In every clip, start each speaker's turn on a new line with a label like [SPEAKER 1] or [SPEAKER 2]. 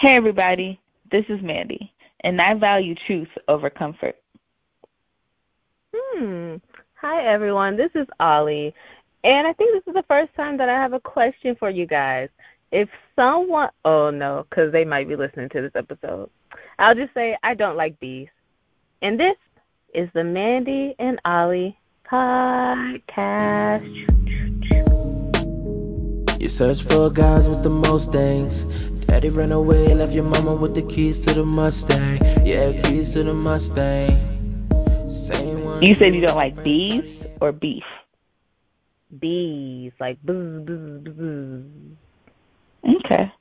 [SPEAKER 1] Hey, everybody. This is Mandy, and I value truth over comfort.
[SPEAKER 2] Hmm. Hi, everyone. This is Ollie, and I think this is the first time that I have a question for you guys. If someone, oh no, because they might be listening to this episode, I'll just say I don't like bees. And this is the Mandy and Ollie podcast.
[SPEAKER 3] You search for guys with the most things. Daddy ran away, left your mama with the keys to the Mustang. Yeah, keys to the Mustang. Same one.
[SPEAKER 1] You said you don't like bees or beef?
[SPEAKER 2] Bees, like buzz, buzz, buzz.
[SPEAKER 1] Okay.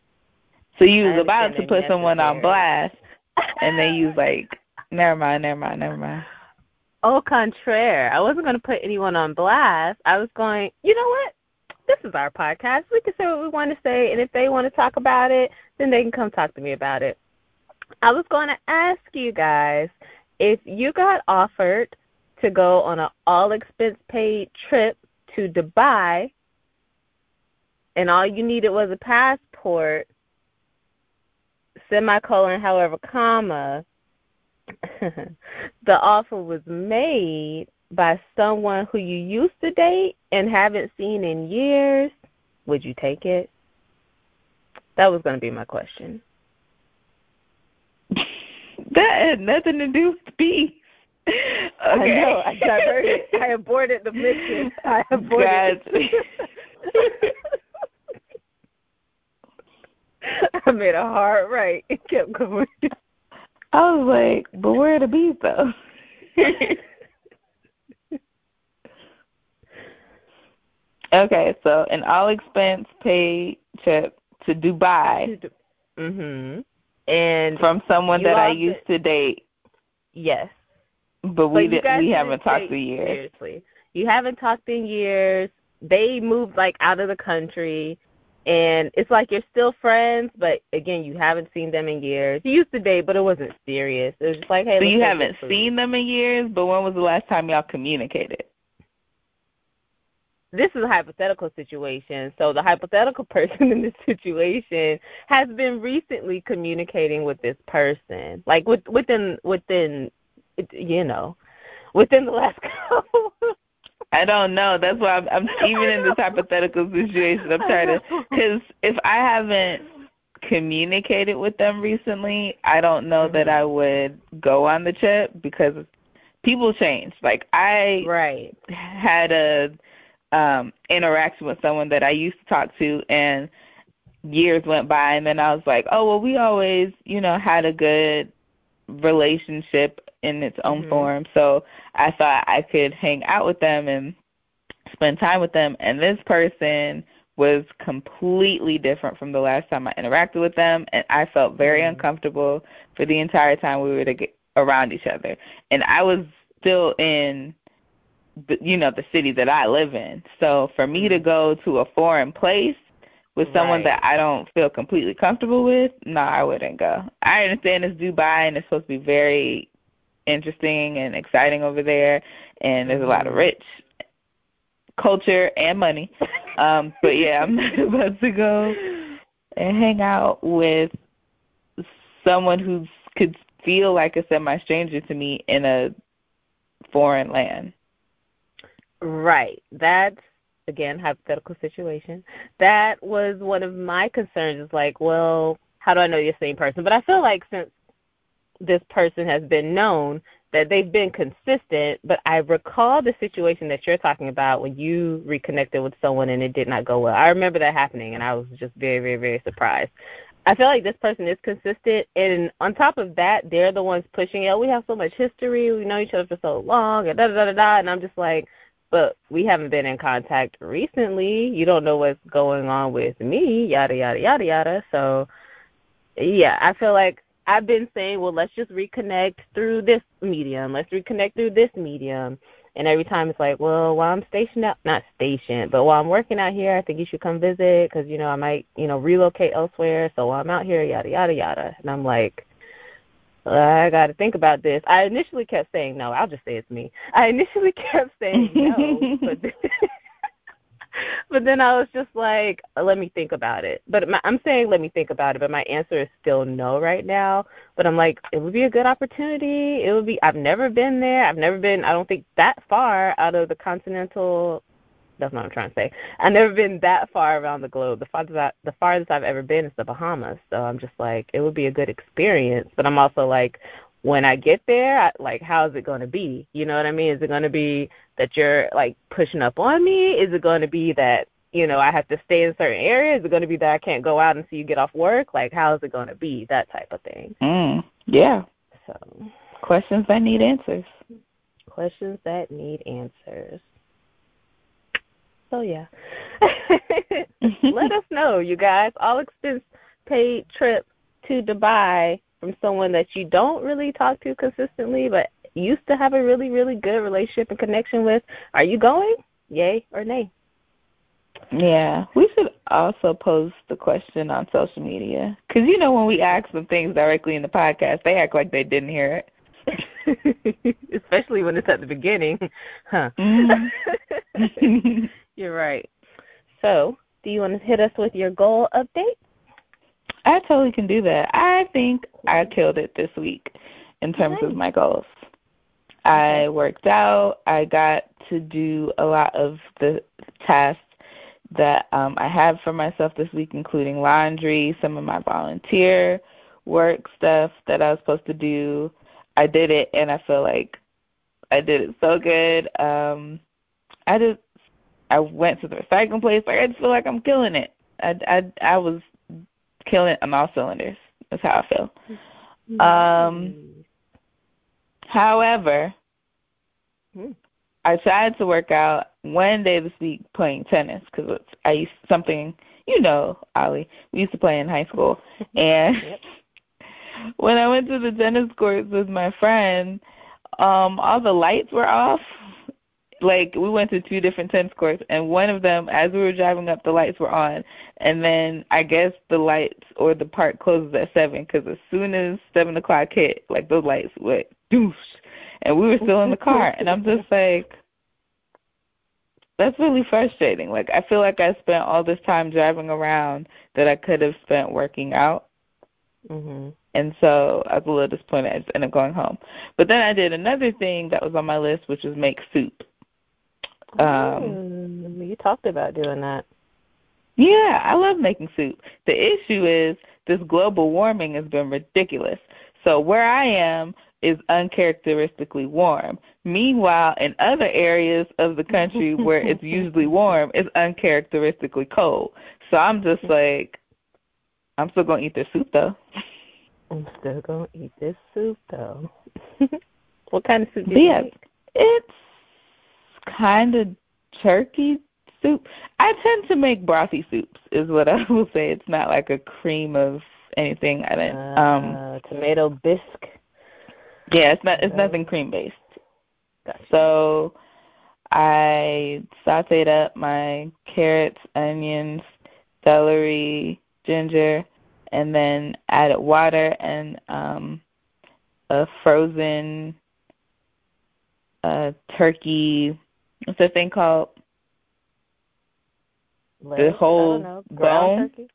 [SPEAKER 1] So you was about to put someone on blast, and then you was like, never mind, never mind, never mind.
[SPEAKER 2] Au contraire, I wasn't going to put anyone on blast. I was going, you know what? This is our podcast. We can say what we want to say, and if they want to talk about it, then they can come talk to me about it. I was going to ask you guys if you got offered to go on an all expense paid trip to Dubai, and all you needed was a passport, semicolon, however, comma, the offer was made by someone who you used to date and haven't seen in years, would you take it? That was going to be my question.
[SPEAKER 1] That had nothing to do with beef. Okay.
[SPEAKER 2] I know. I diverted. I aborted the mission. I aborted. I made a hard right. It kept going.
[SPEAKER 1] I was like, but where are the bees though? Okay, so an all expense paid trip to Dubai
[SPEAKER 2] mhm. And
[SPEAKER 1] from someone that I used
[SPEAKER 2] did-
[SPEAKER 1] to date,
[SPEAKER 2] yes,
[SPEAKER 1] but we did, we haven't talked in years.
[SPEAKER 2] Seriously, you haven't talked in years. They moved like out of the country, and it's like you're still friends, but again, you haven't seen them in years. You used to date, but it wasn't serious. It was just like, hey,
[SPEAKER 1] So you haven't seen them in years, but when was the last time y'all communicated?
[SPEAKER 2] This is a hypothetical situation. So the hypothetical person in this situation has been recently communicating with this person, like with, within within, you know, within the last couple.
[SPEAKER 1] I don't know. That's why I'm, I'm even in this hypothetical situation. I'm trying to because if I haven't communicated with them recently, I don't know that mm-hmm. I would go on the trip because people change. Like I
[SPEAKER 2] right.
[SPEAKER 1] had a um interaction with someone that I used to talk to and years went by and then I was like, "Oh, well we always, you know, had a good relationship in its own
[SPEAKER 2] Mhm.
[SPEAKER 1] form." So I thought I could hang out with them and spend time with them and this person was completely different from the last time I interacted with them and I felt very
[SPEAKER 2] Mhm.
[SPEAKER 1] uncomfortable for the entire time we were to around each other. And I was still in you know the city that I live in. So for me to go to a foreign place with someone
[SPEAKER 2] Right.
[SPEAKER 1] that I don't feel completely comfortable with, no, I wouldn't go. I understand it's Dubai and it's supposed to be very interesting and exciting over there, and there's a lot of
[SPEAKER 2] Mhm.
[SPEAKER 1] rich culture and money. Um, but yeah, I'm not about to go and hang out with someone who could feel like a semi stranger to me in a foreign land.
[SPEAKER 2] Right. That's again hypothetical situation. That was one of my concerns. Is like, well, how do I know you're the same person? But I feel like since this person has been known that they've been consistent. But I recall the situation that you're talking about when you reconnected with someone and it did not go well. I remember that happening, and I was just very, very, very surprised. I feel like this person is consistent, and on top of that, they're the ones pushing it. Oh, we have so much history. We know each other for so long, and da da da da. da. And I'm just like, but we haven't been in contact recently. You don't know what's going on with me, yada yada yada yada. So, yeah, I feel like I've been saying, well, let's just reconnect through this medium. Let's reconnect through this medium. And every time it's like, well, while I'm stationed out, not stationed, but while I'm working out here, I think you should come visit because, you know, I might, you know, relocate elsewhere. So while I'm out here, yada, yada, yada. And I'm like, I got to think about this. I initially kept saying no. I'll just say it's me. I initially kept saying no, but then, but then I was just like, let me think about it. But my, I'm saying let me think about it, but my answer is still no right now. But I'm like, it would be a good opportunity. It would be. I've never been there. I've never been. I don't think that far out of the continental. That's what I'm trying to say. I've never been that far around the globe. The farthest I, the farthest I've ever been is the Bahamas. So I'm just like, it would be a good experience. But I'm also like, when I get there, I, like, how is it going to be? You know what I mean? Is it going to be that you're like pushing up on me? Is it going to be that you know I have to stay in certain areas? Is it going to be that I can't go out and see you get off work? Like, how is it going to be? That type of thing.
[SPEAKER 1] Mm, yeah.
[SPEAKER 2] So,
[SPEAKER 1] questions that need answers.
[SPEAKER 2] Questions that need answers. So yeah, let us know, you guys. All expense paid trip to Dubai from someone that you don't really talk to consistently, but used to have a really, really good relationship and connection with. Are you going? Yay or nay?
[SPEAKER 1] Yeah, we should also post the question on social media because you know when we ask them things directly in the podcast, they act like they didn't hear it.
[SPEAKER 2] Especially when it's at the beginning, huh?
[SPEAKER 1] Mm-hmm.
[SPEAKER 2] You're right. So, do you want to hit us with your goal update?
[SPEAKER 1] I totally can do that. I think I killed it this week in terms
[SPEAKER 2] nice.
[SPEAKER 1] of my goals. I worked out. I got to do a lot of the tasks that um, I have for myself this week, including laundry, some of my volunteer work stuff that I was supposed to do. I did it, and I feel like I did it so good. Um, I just I went to the recycling place. Like I just feel like I'm killing it. I I I was killing it on all cylinders. That's how I feel. Um, however,
[SPEAKER 2] Hmm.
[SPEAKER 1] I tried to work out one day this week playing tennis because it's I used something you know, Ollie. We used to play in high school, and
[SPEAKER 2] Yep.
[SPEAKER 1] when I went to the tennis courts with my friend, um, all the lights were off. Like we went to two different tennis courts, and one of them, as we were driving up, the lights were on, and then I guess the lights or the park closes at seven because as soon as seven o'clock hit, like those lights went doosh, and we were still in the car, and I'm just like, that's really frustrating. Like I feel like I spent all this time driving around that I could have spent working out,
[SPEAKER 2] Mhm.
[SPEAKER 1] and so I was a little disappointed. I just ended up going home. But then I did another thing that was on my list, which was make soup. Um,
[SPEAKER 2] Mm, you talked about doing that.
[SPEAKER 1] Yeah, I love making soup. The issue is this global warming has been ridiculous. So where I am is uncharacteristically warm. Meanwhile, in other areas of the country where it's usually warm, it's uncharacteristically cold. So I'm just like, I'm still gonna eat this soup though.
[SPEAKER 2] I'm still gonna eat this soup though. what kind of soup do you
[SPEAKER 1] yeah,
[SPEAKER 2] make?
[SPEAKER 1] it's kind of turkey soup. I tend to make brothy soups, is what I will say. It's not like a cream of anything. I don't. Um,
[SPEAKER 2] Uh, tomato bisque.
[SPEAKER 1] yeah, it's not. It's nothing cream based.
[SPEAKER 2] Gotcha.
[SPEAKER 1] So I sauteed up my carrots, onions, celery, ginger, and then added water and um, a frozen uh, turkey. What's that thing called?
[SPEAKER 2] the
[SPEAKER 1] whole
[SPEAKER 2] know.
[SPEAKER 1] Bone?
[SPEAKER 2] turkey?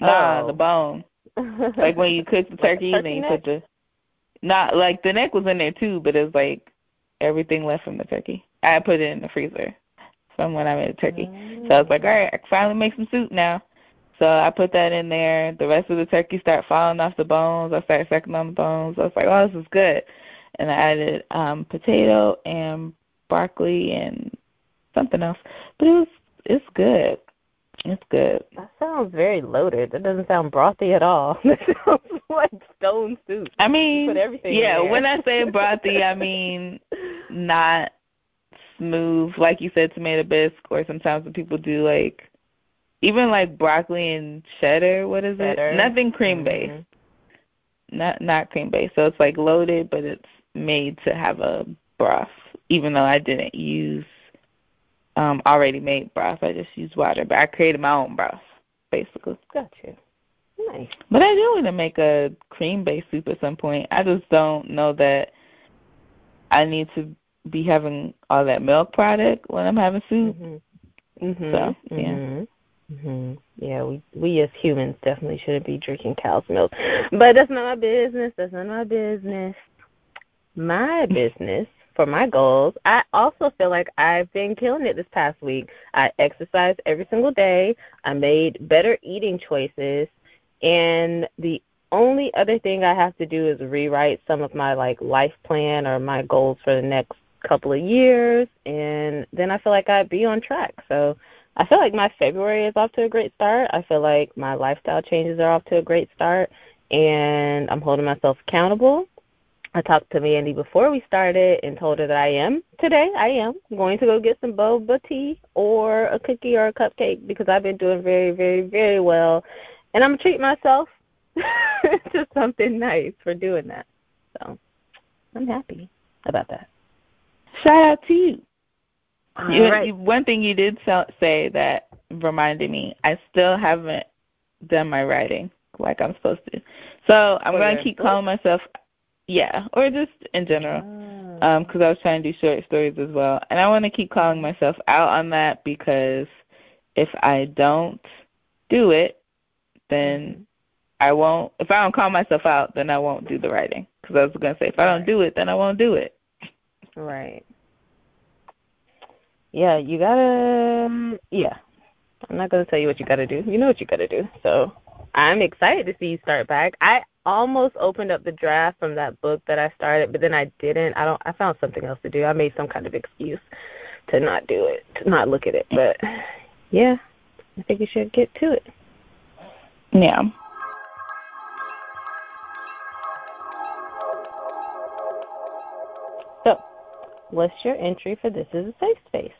[SPEAKER 1] Nah,
[SPEAKER 2] Oh.
[SPEAKER 1] the bone. Like when you cook the
[SPEAKER 2] Like
[SPEAKER 1] turkey,
[SPEAKER 2] turkey
[SPEAKER 1] then you
[SPEAKER 2] neck?
[SPEAKER 1] put the not like the neck was in there too, but it's like everything left from the turkey. I put it in the freezer from when I made the turkey. So I was like, all right, I can finally make some soup now. So I put that in there. The rest of the turkey started falling off the bones. I started sucking on the bones. I was like, oh, this is good. And I added um potato and broccoli and something else. But it was it's good. It's good.
[SPEAKER 2] That sounds very loaded. That doesn't sound brothy at all. That sounds like stone soup.
[SPEAKER 1] I mean,
[SPEAKER 2] put everything
[SPEAKER 1] yeah. When I say brothy, I mean not smooth, like you said, tomato bisque, or sometimes when people do like even like broccoli and cheddar. What is
[SPEAKER 2] Cheddar.
[SPEAKER 1] it? Nothing cream based.
[SPEAKER 2] Mhm.
[SPEAKER 1] Not not cream based. So it's like loaded, but it's made to have a broth. Even though I didn't use um already made broth, I just used water. But I created my own broth, basically.
[SPEAKER 2] Gotcha. Nice.
[SPEAKER 1] But I do want to make a cream based soup at some point. I just don't know that I need to be having all that milk product when I'm having soup.
[SPEAKER 2] Mhm. Mhm.
[SPEAKER 1] So, yeah.
[SPEAKER 2] Mhm. Mhm. Yeah, we we as humans definitely shouldn't be drinking cow's milk, but that's not my business. That's not my business. My business for my goals. I also feel like I've been killing it this past week. I exercised every single day. I made better eating choices, and the only other thing I have to do is rewrite some of my like life plan or my goals for the next couple of years, and then I feel like I'd be on track. So I feel like my February is off to a great start. I feel like my lifestyle changes are off to a great start, and I'm holding myself accountable. I talked to Mandy before we started and told her that I am today. I am going to go get some boba tea or a cookie or a cupcake because I've been doing very, very, very well, and I'm gonna treat myself to something nice for doing that. So I'm happy about that.
[SPEAKER 1] Shout out to you. You,
[SPEAKER 2] right.
[SPEAKER 1] you, one thing you did so, say that reminded me, I still haven't done my writing like I'm supposed to. So I'm oh,
[SPEAKER 2] your
[SPEAKER 1] to keep calling myself, yeah, or just in general,
[SPEAKER 2] Ah.
[SPEAKER 1] Um, because I was trying to do short stories as well. And I want to keep calling myself out on that because if I don't do it, then mm-hmm. I won't. If I don't call myself out, then I won't do the writing. Because I was going to say, if I don't do it, then I won't do it.
[SPEAKER 2] Right. Yeah, you gotta. Um, yeah, I'm not gonna tell you what you gotta do. You know what you gotta do. So I'm excited to see you start back. I almost opened up the draft from that book that I started, but then I didn't. I don't. I found something else to do. I made some kind of excuse to not do it, to not look at it. But yeah, I think you should get to it.
[SPEAKER 1] Yeah.
[SPEAKER 2] So, what's your entry for this is a safe space?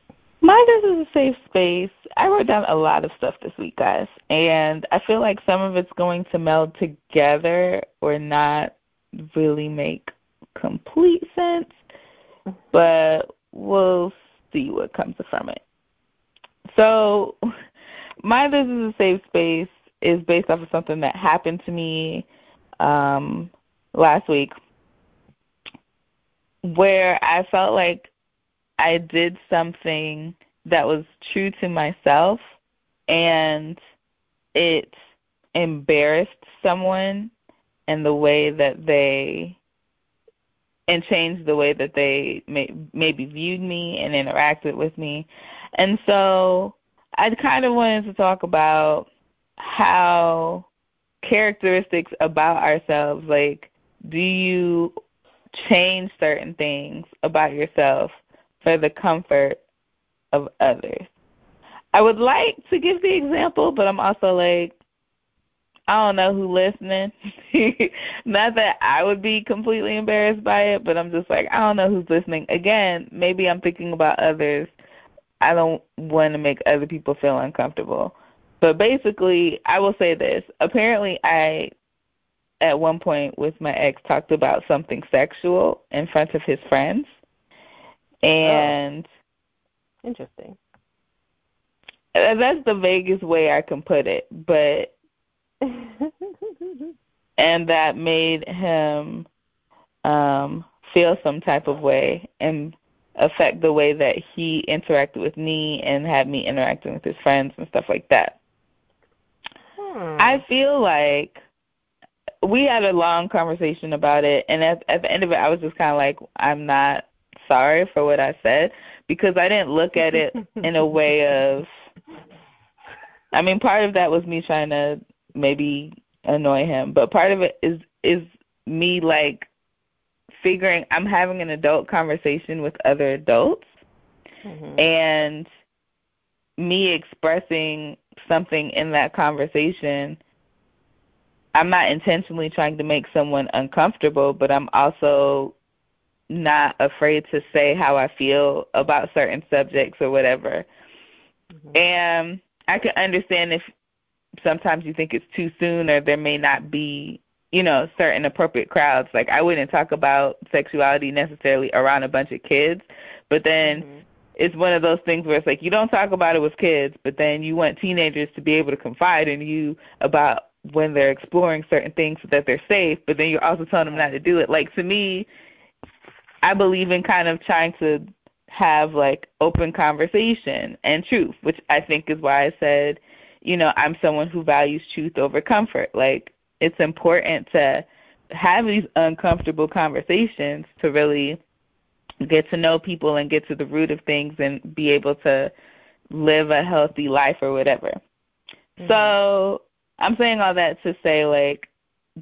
[SPEAKER 1] Mine is a safe space. I wrote down a lot of stuff this week, guys, and I feel like some of it's going to meld together or not really make complete sense, but we'll see what comes from it. So, my this is a safe space is based off of something that happened to me um, last week, where I felt like I did something that was true to myself and it embarrassed someone and the way that they and changed the way that they may, maybe viewed me and interacted with me. And so I kind of wanted to talk about how characteristics about ourselves, like, do you change certain things about yourself for the comfort of others? I would like to give the example, but I'm also like, I don't know who listening. Not that I would be completely embarrassed by it, but I'm just like, I don't know who's listening. Again, maybe I'm thinking about others. I don't want to make other people feel uncomfortable. But basically, I will say this. Apparently, I, at one point with my ex, talked about something sexual in front of his friends. And
[SPEAKER 2] Interesting.
[SPEAKER 1] uh, that's the vaguest way I can put it. But and that made him um feel some type of way and affect the way that he interacted with me and had me interacting with his friends and stuff like that.
[SPEAKER 2] Hmm.
[SPEAKER 1] I feel like we had a long conversation about it and at at the end of it I was just kind of like I'm not sorry for what I said because I didn't look at it in a way of I mean part of that was me trying to maybe annoy him, but part of it is is me like figuring I'm having an adult conversation with other adults
[SPEAKER 2] Mhm.
[SPEAKER 1] and me expressing something in that conversation I'm not intentionally trying to make someone uncomfortable, but I'm also not afraid to say how I feel about certain subjects or whatever.
[SPEAKER 2] Mhm.
[SPEAKER 1] And I can understand if sometimes you think it's too soon or there may not be, you know, certain appropriate crowds. Like I wouldn't talk about sexuality necessarily around a bunch of kids, but then
[SPEAKER 2] Mhm.
[SPEAKER 1] it's one of those things where it's like you don't talk about it with kids, but then you want teenagers to be able to confide in you about when they're exploring certain things so that they're safe, but then you're also telling them not to do it. Like to me, I believe in kind of trying to have like open conversation and truth, which I think is why I said, you know, I'm someone who values truth over comfort. Like it's important to have these uncomfortable conversations to really get to know people and get to the root of things and be able to live a healthy life or whatever. Mm-hmm. So I'm saying all that to say like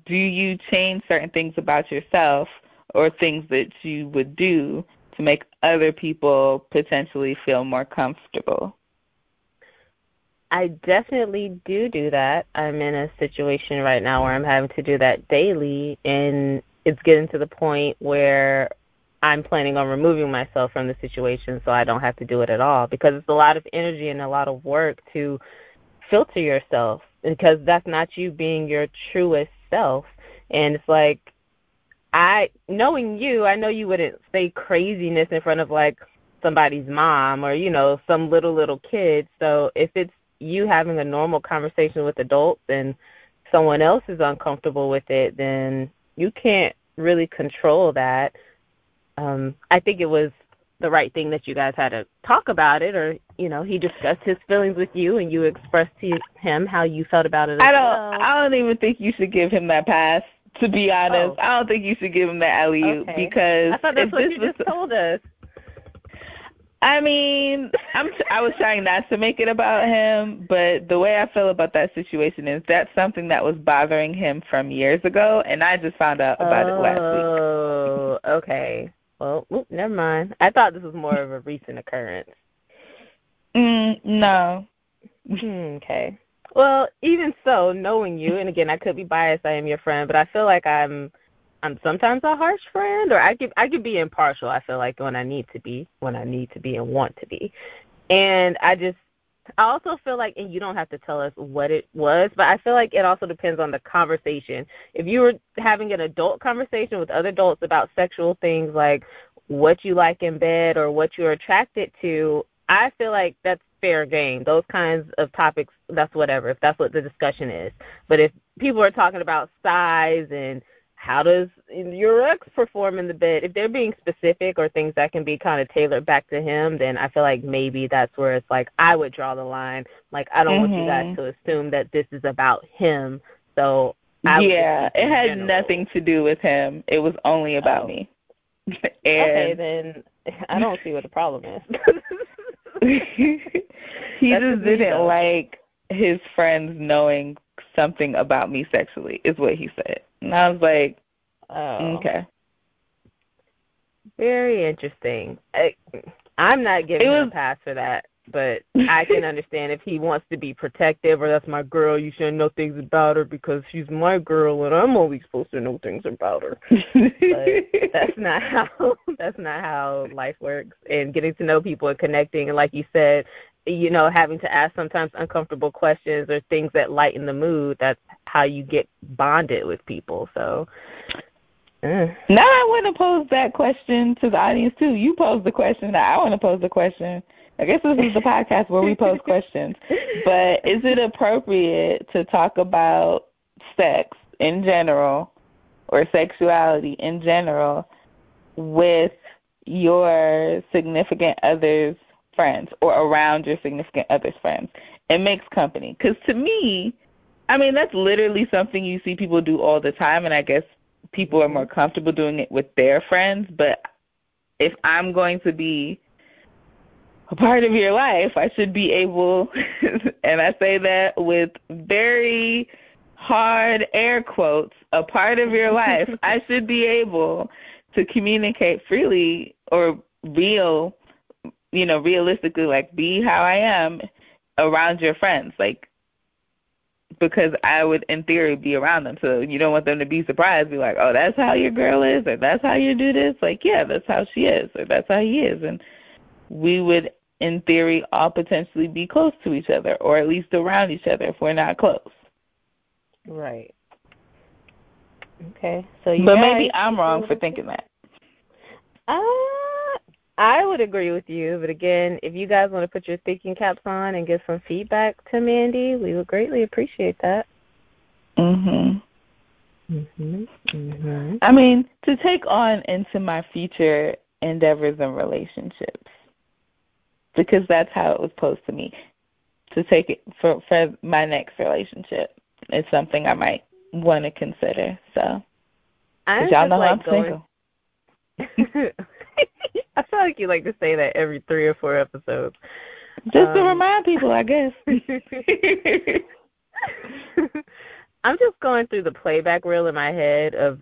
[SPEAKER 1] do you change certain things about yourself or things that you would do to make other people potentially feel more comfortable?
[SPEAKER 2] I definitely do do that. I'm in a situation right now where I'm having to do that daily, and it's getting to the point where I'm planning on removing myself from the situation so I don't have to do it at all because it's a lot of energy and a lot of work to filter yourself because that's not you being your truest self. And it's like I knowing you, I know you wouldn't say craziness in front of like somebody's mom or you know some little little kid. So if it's you having a normal conversation with adults and someone else is uncomfortable with it, then you can't really control that. Um, I think it was the right thing that you guys had to talk about it, or you know, he discussed his feelings with you, and you expressed to him how you felt about it.
[SPEAKER 1] I don't.
[SPEAKER 2] Well.
[SPEAKER 1] I don't even think you should give him that pass. To be honest,
[SPEAKER 2] oh.
[SPEAKER 1] I don't think you should give him that alley
[SPEAKER 2] okay.
[SPEAKER 1] because
[SPEAKER 2] I thought that's what
[SPEAKER 1] this
[SPEAKER 2] you
[SPEAKER 1] was,
[SPEAKER 2] just told us.
[SPEAKER 1] I mean, I'm I was trying not to make it about him, but the way I feel about that situation is that's something that was bothering him from years ago, and I just found out about
[SPEAKER 2] oh,
[SPEAKER 1] it last week.
[SPEAKER 2] Oh, okay. Well, whoop, never mind. I thought this was more of a recent occurrence.
[SPEAKER 1] Mm, no.
[SPEAKER 2] Hmm, okay. Well, even so, knowing you, and again, I could be biased. I am your friend, but I feel like I'm I'm sometimes a harsh friend, or I could I could be impartial. I feel like when I need to be, when I need to be and want to be, and I just I also feel like, and you don't have to tell us what it was, but I feel like it also depends on the conversation. If you were having an adult conversation with other adults about sexual things like what you like in bed or what you're attracted to, I feel like that's fair game. Those kinds of topics, that's whatever, if that's what the discussion is. But if people are talking about size and how does your ex perform in the bed? If they're being specific or things that can be kind of tailored back to him, then I feel like maybe that's where it's like I would draw the line. Like I don't
[SPEAKER 1] mm-hmm.
[SPEAKER 2] want you guys to assume that this is about him. So
[SPEAKER 1] I yeah, it had general. nothing to do with him. It was only about
[SPEAKER 2] oh.
[SPEAKER 1] me.
[SPEAKER 2] and okay, then I don't see what the problem is.
[SPEAKER 1] he
[SPEAKER 2] That's
[SPEAKER 1] just didn't like his friends knowing something about me sexually, is what he said. And I was like,
[SPEAKER 2] oh.
[SPEAKER 1] okay.
[SPEAKER 2] Very interesting. I, I'm not giving was, him a pass for that, but I can understand if he wants to be protective or that's my girl, you shouldn't know things about her because she's my girl and I'm always supposed to know things about her. but that's not how that's not how life works. And getting to know people and connecting and like you said, you know, having to ask sometimes uncomfortable questions or things that lighten the mood, that's how you get bonded with people. So
[SPEAKER 1] uh. now I want to pose that question to the audience too. You pose the question. Now I want to pose the question. I guess this is the podcast where we pose questions. But is it appropriate to talk about sex in general or sexuality in general with your significant other's friends or around your significant other's friends. It makes company. Because to me, I mean, that's literally something you see people do all the time, and I guess people are more comfortable doing it with their friends. But if I'm going to be a part of your life, I should be able, and I say that with very hard air quotes, a part of your life, I should be able to communicate freely or real you know, realistically, like be how I am around your friends, like because I would, in theory, be around them. So you don't want them to be surprised, be like, oh, that's how your girl is, or that's how you do this. Like, yeah, that's how she is, or that's how he is, and we would, in theory, all potentially be close to each other, or at least around each other if we're not close.
[SPEAKER 2] Right. Okay. So you.
[SPEAKER 1] But maybe I'm wrong for thinking that.
[SPEAKER 2] Uh, I would agree with you, but again, if you guys want to put your thinking caps on and give some feedback to Mandy, we would greatly appreciate that.
[SPEAKER 1] Mhm.
[SPEAKER 2] Mhm. Mhm.
[SPEAKER 1] I mean, to take on into my future endeavors and relationships. Because that's how it was posed to me. To take it for for my next relationship, it's something I might want to consider. So,
[SPEAKER 2] I'm
[SPEAKER 1] y'all know
[SPEAKER 2] like
[SPEAKER 1] I'm
[SPEAKER 2] going...
[SPEAKER 1] single.
[SPEAKER 2] I feel like you like to say that every three or four episodes.
[SPEAKER 1] Just to
[SPEAKER 2] Um,
[SPEAKER 1] remind people, I guess.
[SPEAKER 2] I'm just going through the playback reel in my head of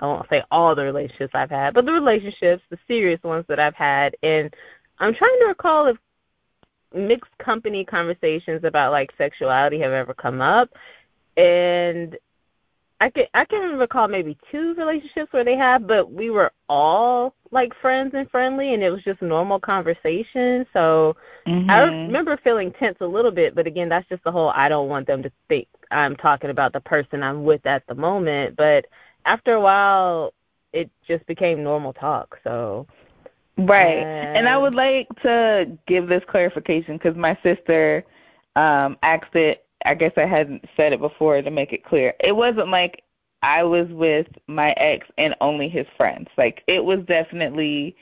[SPEAKER 2] I won't say all the relationships I've had, but the relationships, the serious ones that I've had, and I'm trying to recall if mixed company conversations about like sexuality have ever come up, and I can I can recall maybe two relationships where they have, but we were all like friends and friendly, and it was just normal conversation. So I
[SPEAKER 1] Mhm.
[SPEAKER 2] remember feeling tense a little bit, but again, that's just the whole I don't want them to think I'm talking about the person I'm with at the moment. But after a while, it just became normal talk. So
[SPEAKER 1] Right. And I
[SPEAKER 2] Uh,
[SPEAKER 1] would like to give this clarification because my sister um asked it. I guess I hadn't said it before to make it clear. It wasn't like I was with my ex and only his friends. Like it was definitely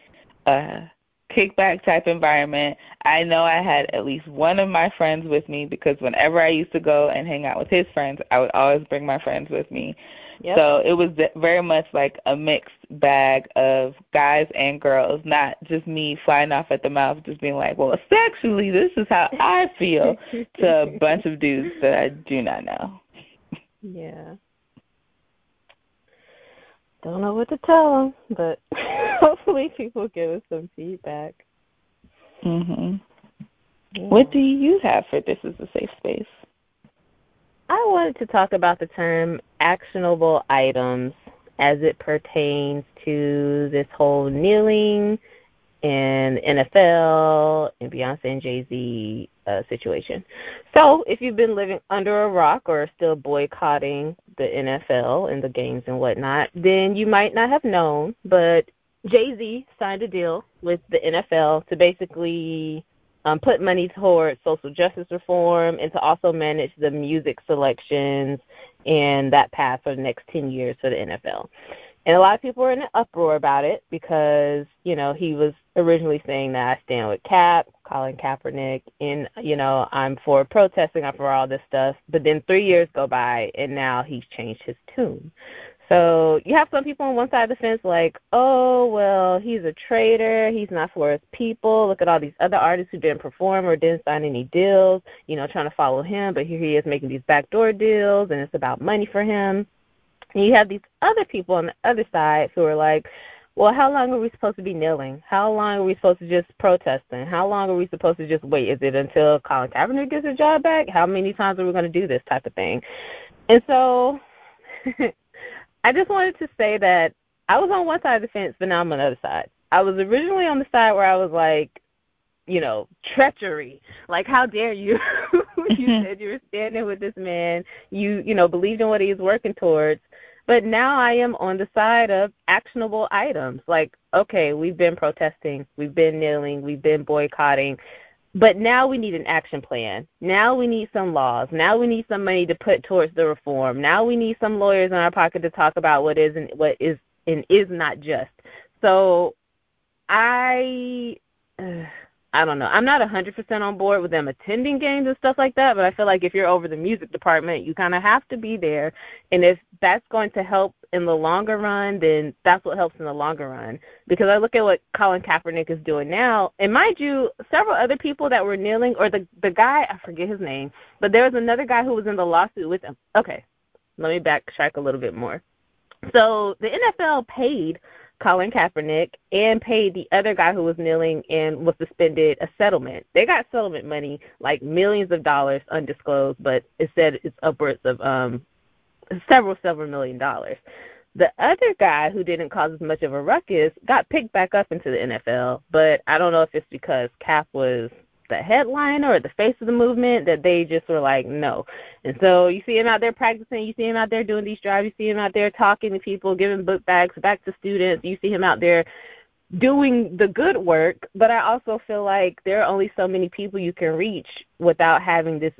[SPEAKER 1] a kickback type environment. I know I had at least one of my friends with me because whenever I used to go and hang out with his friends, I would always bring my friends with me.
[SPEAKER 2] Yep.
[SPEAKER 1] So it was very much like a mixed bag of guys and girls, not just me flying off at the mouth, just being like, well, sexually, this is how I feel, to a bunch of dudes that I do not know.
[SPEAKER 2] yeah. Don't know what to tell them, but hopefully people give us some feedback.
[SPEAKER 1] hmm
[SPEAKER 2] Yeah.
[SPEAKER 1] What do you have for This is a Safe Space?
[SPEAKER 2] I wanted to talk about the term actionable items as it pertains to this whole kneeling and NFL and Beyonce and Jay Z uh, situation. So, if you've been living under a rock or still boycotting the NFL and the games and whatnot, then you might not have known, but Jay Z signed a deal with the NFL to basically um, put money towards social justice reform and to also manage the music selections and that path for the next 10 years for the NFL. And a lot of people were in an uproar about it because, you know, he was originally saying that I stand with Cap, Colin Kaepernick, and, you know, I'm for protesting, I'm for all this stuff. But then three years go by and now he's changed his tune. So you have some people on one side of the fence like, oh, well, he's a traitor. He's not for his people. Look at all these other artists who didn't perform or didn't sign any deals, you know, trying to follow him. But here he is making these backdoor deals, and it's about money for him. And you have these other people on the other side who are like, well, how long are we supposed to be kneeling? How long are we supposed to just protesting? How long are we supposed to just wait? Is it until Colin Kaepernick gets his job back? How many times are we going to do this type of thing? And so I just wanted to say that I was on one side of the fence, but now I'm on the other side. I was originally on the side where I was like, you know, treachery. Like, how dare you? you said you were standing with this man. You, you know, believed in what he was working towards. But now I am on the side of actionable items. Like, okay, we've been protesting, we've been kneeling, we've been boycotting, but now we need an action plan. Now we need some laws. Now we need some money to put towards the reform. Now we need some lawyers in our pocket to talk about what is and what is and is not just. So I uh, I don't know. I'm not 100% on board with them attending games and stuff like that, but I feel like if you're over the music department, you kind of have to be there. And if that's going to help in the longer run, then that's what helps in the longer run. Because I look at what Colin Kaepernick is doing now, and mind you, several other people that were kneeling, or the the guy I forget his name, but there was another guy who was in the lawsuit with him. Okay, let me backtrack a little bit more. So the NFL paid Colin Kaepernick and paid the other guy who was kneeling and was suspended a settlement. They got settlement money, like millions of dollars, undisclosed, but it said it's upwards of um several several million dollars. The other guy who didn't cause as much of a ruckus got picked back up into the NFL, but I don't know if it's because Cap was the headliner or the face of the movement that they just were like no. And so you see him out there practicing, you see him out there doing these drives, you see him out there talking to people, giving book bags back to students, you see him out there doing the good work, but I also feel like there are only so many people you can reach without having this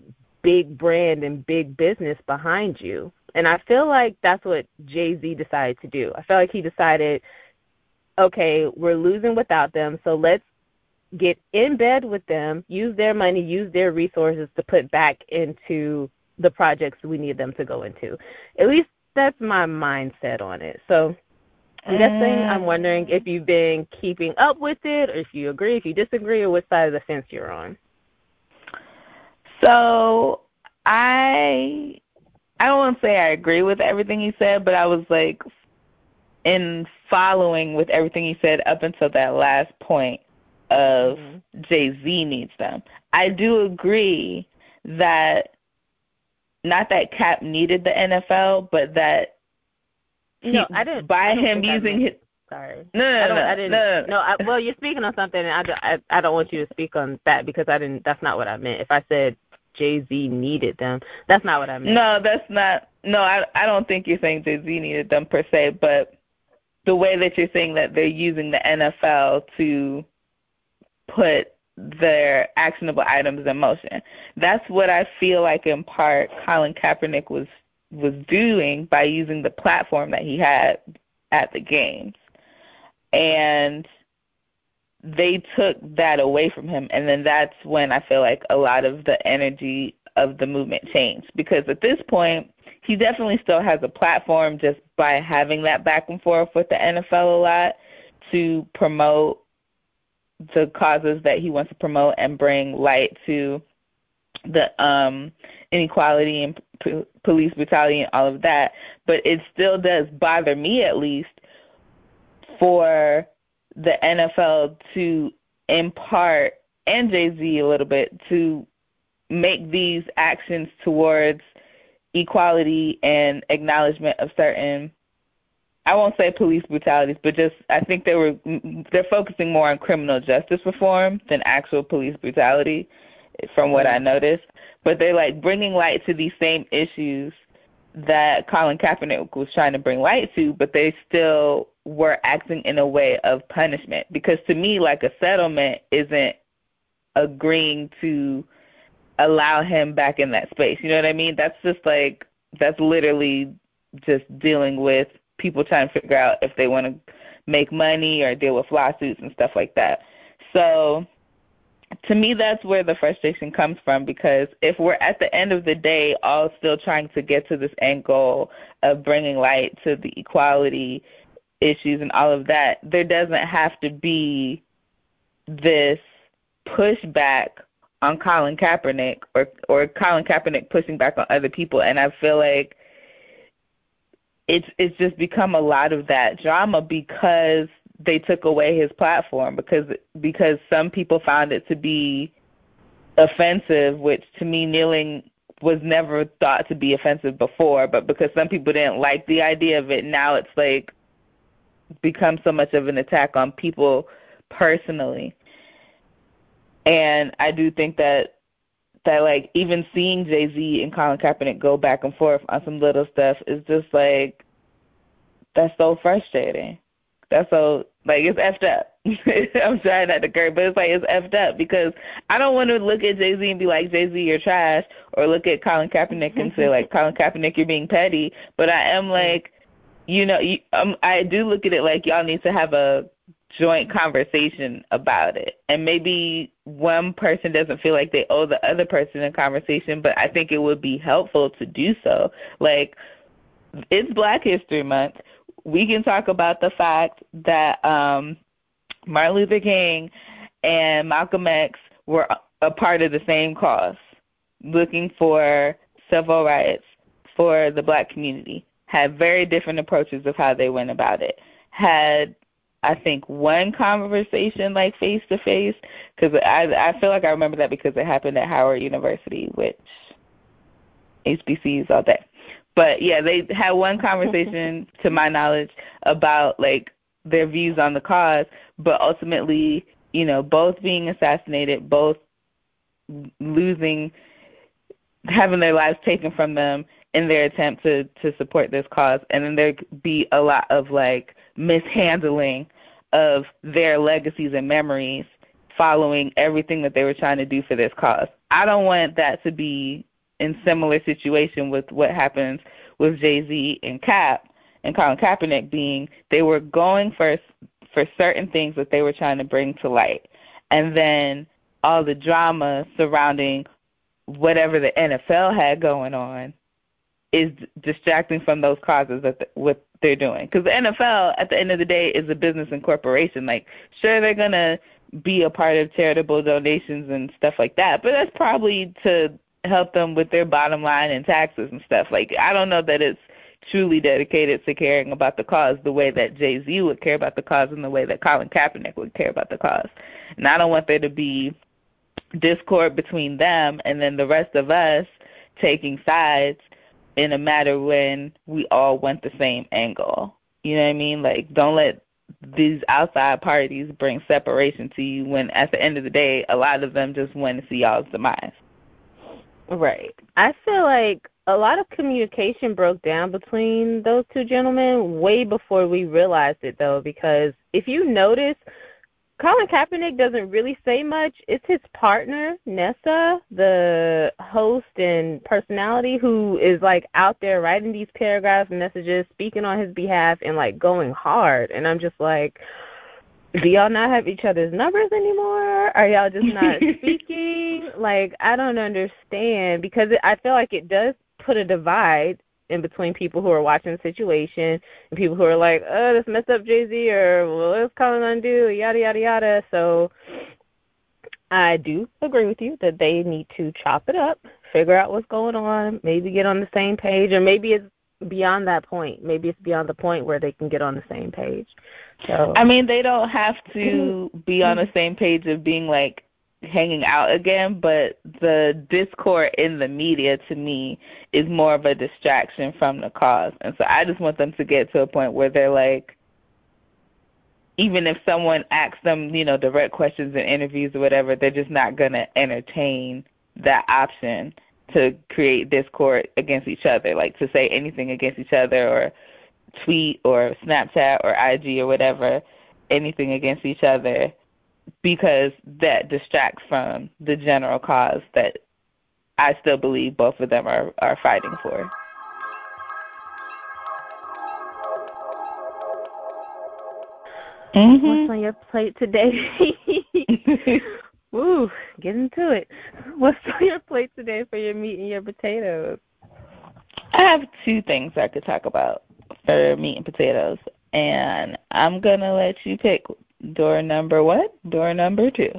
[SPEAKER 2] big brand and big business behind you. And I feel like that's what Jay Z decided to do. I feel like he decided, okay, we're losing without them, so let's get in bed with them, use their money, use their resources to put back into the projects we need them to go into. At least that's my mindset on it. So I'm guessing I'm mm. wondering if you've been keeping up with it or if you agree, if you disagree, or which side of the fence you're on.
[SPEAKER 1] So I I don't want to say I agree with everything he said, but I was like in following with everything he said up until that last point of mm-hmm. Jay Z needs them. I do agree that not that Cap needed the NFL, but that
[SPEAKER 2] he, no, I didn't.
[SPEAKER 1] By
[SPEAKER 2] I
[SPEAKER 1] him using his
[SPEAKER 2] sorry.
[SPEAKER 1] No, no,
[SPEAKER 2] I don't,
[SPEAKER 1] no,
[SPEAKER 2] I didn't,
[SPEAKER 1] no.
[SPEAKER 2] no I, well, you're speaking on something, and I, don't, I, I don't want you to speak on that because I didn't. That's not what I meant. If I said Jay Z needed them, that's not what I meant.
[SPEAKER 1] No, that's not. No, I, I don't think you're saying Jay Z needed them per se, but the way that you're saying that they're using the NFL to put their actionable items in motion. That's what I feel like in part Colin Kaepernick was was doing by using the platform that he had at the games. And they took that away from him and then that's when I feel like a lot of the energy of the movement changed because at this point he definitely still has a platform just by having that back and forth with the NFL a lot to promote the causes that he wants to promote and bring light to the um inequality and p- police brutality and all of that. But it still does bother me at least for the NFL to impart and Jay-Z a little bit to make these actions towards equality and acknowledgement of certain I won't say police brutalities, but just I think they were they're focusing more on criminal justice reform than actual police brutality, from what I mm-hmm. noticed. But they're like bringing light to these same issues that Colin Kaepernick was trying to bring light to, but they still were acting in a way of punishment. Because to me, like a settlement isn't agreeing to allow him back in that space. You know what I mean? That's just like that's literally just dealing with people trying to figure out if they want to make money or deal with lawsuits and stuff like that. So to me that's where the frustration comes from because if we're at the end of the day all still trying to get to this end goal of bringing light to the equality issues and all of that there doesn't have to be this pushback on Colin Kaepernick or or Colin Kaepernick pushing back on other people and I feel like it's it's just become a lot of that drama because they took away his platform because because some people found it to be offensive which to me kneeling was never thought to be offensive before but because some people didn't like the idea of it now it's like become so much of an attack on people personally. And i do think that that like even seeing Jay Z and Colin Kaepernick go back and forth on some little stuff is just like that's so frustrating. That's so like it's effed up. I'm trying not to curse, but it's like it's effed up because I don't want to look at Jay Z and be like Jay Z you're trash, or look at Colin Kaepernick and say like Colin Kaepernick you're being petty. But I am like, you know, you, um, I do look at it like y'all need to have a joint conversation about it. And maybe one person doesn't feel like they owe the other person a conversation, but I think it would be helpful to do so. Like, it's Black History Month. We can talk about the fact that um, Martin Luther King and Malcolm X were a part of the same cause, looking for civil rights for the black community. Had very different approaches of how they went about it. Had I think one conversation like face to face because I I feel like I remember that because it happened at Howard University, which HBCUs all day. But yeah, they had one conversation to my knowledge about like their views on the cause, but ultimately, you know, both being assassinated, both losing having their lives taken from them in their attempt to to support this cause and then there'd be a lot of like mishandling of their legacies and memories following everything that they were trying to do for this cause. I don't want that to be in similar situation with what happens with Jay Z and Cap and Colin Kaepernick being they were going for for certain things that they were trying to bring to light. and then all the drama surrounding whatever the NFL had going on is distracting from those causes that the, what they're doing. Because the NFL, at the end of the day, is a business and corporation. Like, sure, they're gonna be a part of charitable donations and stuff like that, but that's probably to help them with their bottom line and taxes and stuff. Like, I don't know that it's truly dedicated to caring about the cause the way that Jay Z would care about the cause and the way that Colin Kaepernick would care about the cause. And I don't want there to be discord between them and then the rest of us taking sides in a matter when we all want the same angle. You know what I mean? Like don't let these outside parties bring separation to you when at the end of the day a lot of them just want to see y'all's demise.
[SPEAKER 2] Right. I feel like a lot of communication broke down between those two gentlemen way before we realized it though because if you notice Colin Kaepernick doesn't really say much. It's his partner, Nessa, the host and personality, who is like out there writing these paragraphs and messages, speaking on his behalf, and like going hard. And I'm just like, do y'all not have each other's numbers anymore? Are y'all just not speaking? Like, I don't understand because it, I feel like it does put a divide in between people who are watching the situation and people who are like, oh, this messed up Jay Z or well, let's call undo, yada yada yada. So I do agree with you that they need to chop it up, figure out what's going on, maybe get on the same page, or maybe it's beyond that point. Maybe it's beyond the point where they can get on the same page. So
[SPEAKER 1] I mean, they don't have to be on the same page of being like hanging out again, but the discord in the media to me is more of a distraction from the cause. And so I just want them to get to a point where they're like even if someone asks them, you know, direct questions in interviews or whatever, they're just not going to entertain that option to create discord against each other, like to say anything against each other or tweet or Snapchat or IG or whatever, anything against each other because that distracts from the general cause that I still believe both of them are, are fighting for.
[SPEAKER 2] Mm-hmm. What's on your plate today? Woo, get into it. What's on your plate today for your meat and your potatoes?
[SPEAKER 1] I have two things I could talk about for meat and potatoes, and I'm gonna let you pick Door number what? Door number two.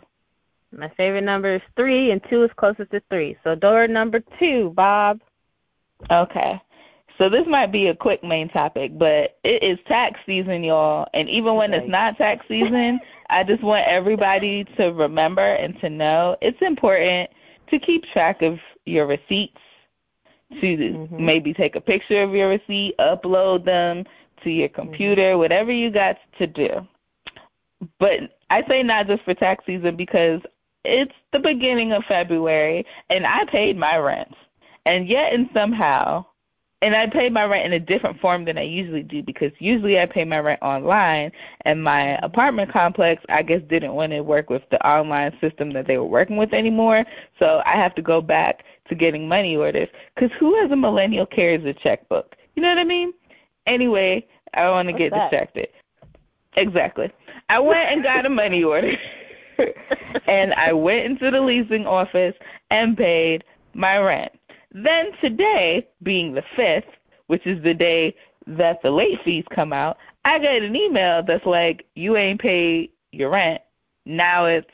[SPEAKER 2] My favorite number is three, and two is closest to three. So door number two, Bob.
[SPEAKER 1] Okay. So this might be a quick main topic, but it is tax season, y'all. And even when it's not tax season, I just want everybody to remember and to know it's important to keep track of your receipts, to mm-hmm. maybe take a picture of your receipt, upload them to your computer, mm-hmm. whatever you got to do. But I say not just for tax season because it's the beginning of February and I paid my rent. And yet and somehow and I paid my rent in a different form than I usually do because usually I pay my rent online and my apartment complex I guess didn't want to work with the online system that they were working with anymore. So I have to go back to getting money orders cuz who as a millennial carries a checkbook? You know what I mean? Anyway, I don't want to get that? distracted. Exactly. I went and got a money order. and I went into the leasing office and paid my rent. Then today, being the 5th, which is the day that the late fees come out, I got an email that's like, you ain't paid your rent. Now it's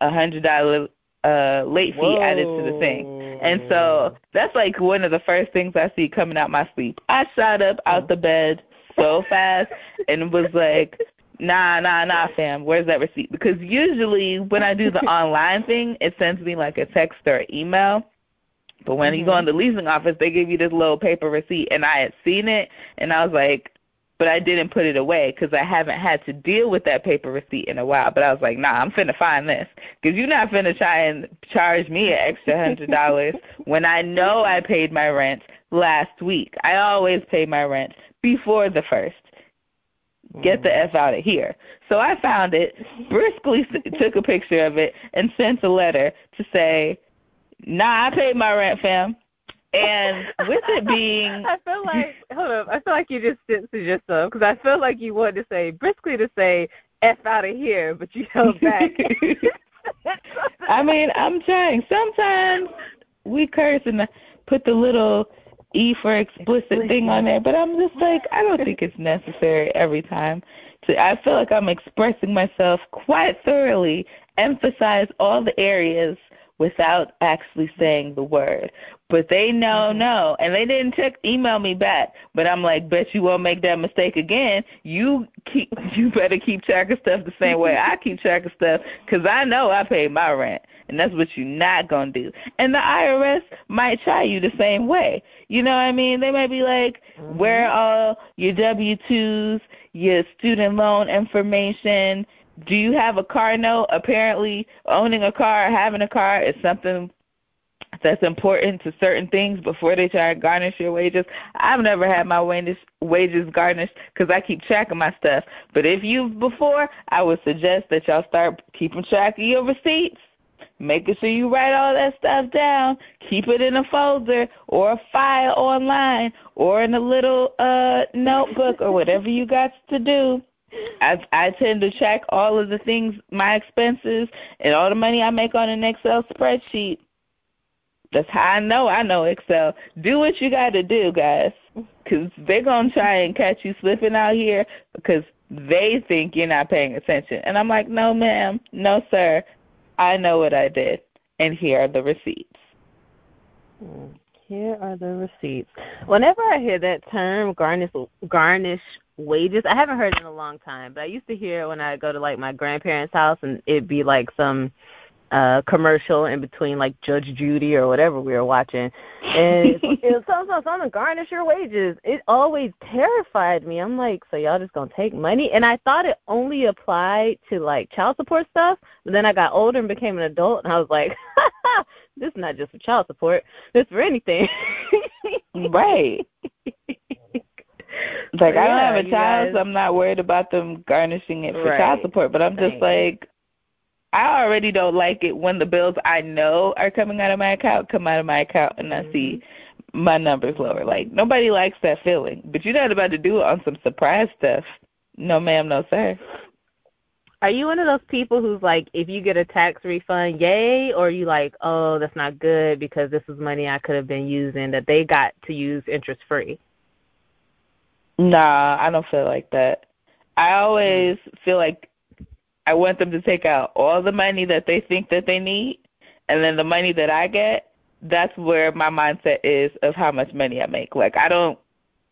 [SPEAKER 1] a hundred dollar uh late fee Whoa. added to the thing. And so that's like one of the first things I see coming out my sleep. I shot up out the bed so fast and was like, nah, nah, nah, fam, where's that receipt? Because usually when I do the online thing, it sends me like a text or email. But when mm-hmm. you go in the leasing office, they give you this little paper receipt, and I had seen it, and I was like, but I didn't put it away because I haven't had to deal with that paper receipt in a while. But I was like, nah, I'm finna find this because you're not finna try and charge me an extra hundred dollars when I know I paid my rent last week. I always pay my rent before the first. Get the mm. F out of here. So I found it, briskly took a picture of it, and sent a letter to say, nah, I paid my rent, fam. And with it being,
[SPEAKER 2] I feel like hold up, I feel like you just censored yourself uh, because I feel like you wanted to say briskly to say f out of here, but you held back.
[SPEAKER 1] I mean, I'm trying. Sometimes we curse and put the little E for explicit thing on there, but I'm just like, I don't think it's necessary every time. To, I feel like I'm expressing myself quite thoroughly, emphasize all the areas without actually saying the word. But they know mm-hmm. no, and they didn't check email me back. But I'm like, bet you won't make that mistake again. You keep, you better keep track of stuff the same way I keep track of stuff, because I know I pay my rent, and that's what you're not gonna do. And the IRS might try you the same way. You know what I mean? They might be like, mm-hmm. where are all your W twos, your student loan information, do you have a car note? Apparently, owning a car, or having a car is something that's important to certain things before they try to garnish your wages. I've never had my wages wages garnished because I keep track of my stuff. But if you've before, I would suggest that y'all start keeping track of your receipts. Making sure you write all that stuff down. Keep it in a folder or a file online or in a little uh notebook or whatever you got to do. I I tend to track all of the things, my expenses, and all the money I make on an Excel spreadsheet. That's how I know I know Excel. Do what you got to do, guys, because they're gonna try and catch you slipping out here because they think you're not paying attention. And I'm like, no, ma'am, no, sir. I know what I did, and here are the receipts.
[SPEAKER 2] Mm, here are the receipts. Whenever I hear that term, garnish garnish wages. I haven't heard it in a long time, but I used to hear it when I go to like my grandparents' house and it'd be like some uh commercial in between like Judge Judy or whatever we were watching. And it was something something garnish your wages. It always terrified me. I'm like, so y'all just gonna take money? And I thought it only applied to like child support stuff, but then I got older and became an adult and I was like, this is not just for child support, this for anything.
[SPEAKER 1] right. Like yeah, I don't have a child, guys... so I'm not worried about them garnishing it for right. child support. But I'm just like, I already don't like it when the bills I know are coming out of my account come out of my account and mm-hmm. I see mm-hmm. my numbers lower. Like nobody likes that feeling. But you're not about to do it on some surprise stuff. No, ma'am, no, sir.
[SPEAKER 2] Are you one of those people who's like, if you get a tax refund, yay, or are you like, oh, that's not good because this is money I could have been using that they got to use interest free?
[SPEAKER 1] Nah, I don't feel like that. I always feel like I want them to take out all the money that they think that they need, and then the money that I get, that's where my mindset is of how much money I make. Like I don't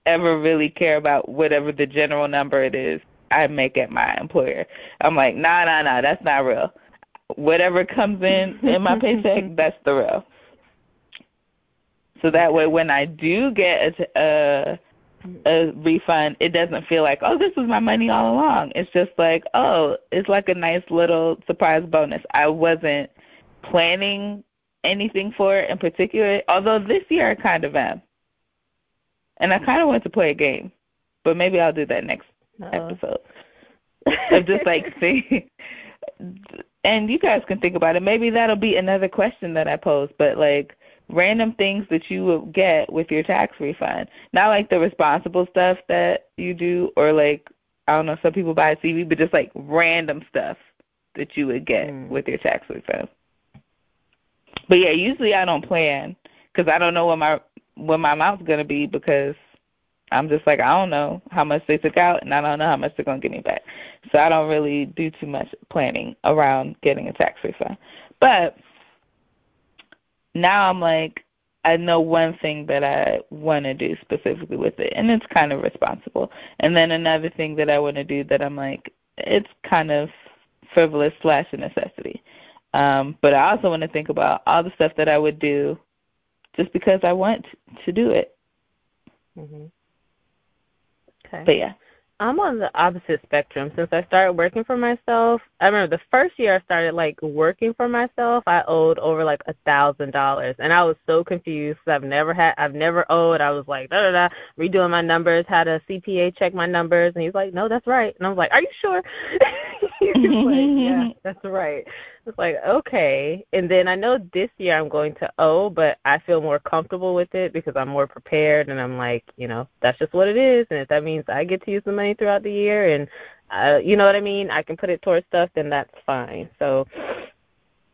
[SPEAKER 1] ever really care about whatever the general number it is I make at my employer. I'm like, nah, nah, nah, that's not real. Whatever comes in in my paycheck, that's the real. So that way, when I do get a, a a refund, it doesn't feel like, oh, this was my money all along. It's just like, oh, it's like a nice little surprise bonus. I wasn't planning anything for it in particular, although this year I kind of am. And I kind of want to play a game, but maybe I'll do that next Uh-oh. episode. of just like see, and you guys can think about it. Maybe that'll be another question that I pose, but like random things that you would get with your tax refund. Not like the responsible stuff that you do or like I don't know, some people buy a TV, but just like random stuff that you would get mm. with your tax refund. But yeah, usually I don't plan because I don't know what my what my amount's gonna be because I'm just like I don't know how much they took out and I don't know how much they're gonna give me back. So I don't really do too much planning around getting a tax refund. But now I'm like, I know one thing that I want to do specifically with it, and it's kind of responsible. And then another thing that I want to do that I'm like, it's kind of frivolous slash a necessity. Um, but I also want to think about all the stuff that I would do just because I want to do it.
[SPEAKER 2] Mhm.
[SPEAKER 1] Okay. But yeah.
[SPEAKER 2] I'm on the opposite spectrum. Since I started working for myself, I remember the first year I started like working for myself, I owed over like a thousand dollars, and I was so confused. I've never had, I've never owed. I was like da da da, redoing my numbers, had a CPA check my numbers, and he's like, no, that's right, and I was like, are you sure? he's like, yeah, that's right. It's like, okay. And then I know this year I'm going to owe, but I feel more comfortable with it because I'm more prepared and I'm like, you know, that's just what it is. And if that means I get to use the money throughout the year and uh, you know what I mean, I can put it towards stuff, then that's fine. So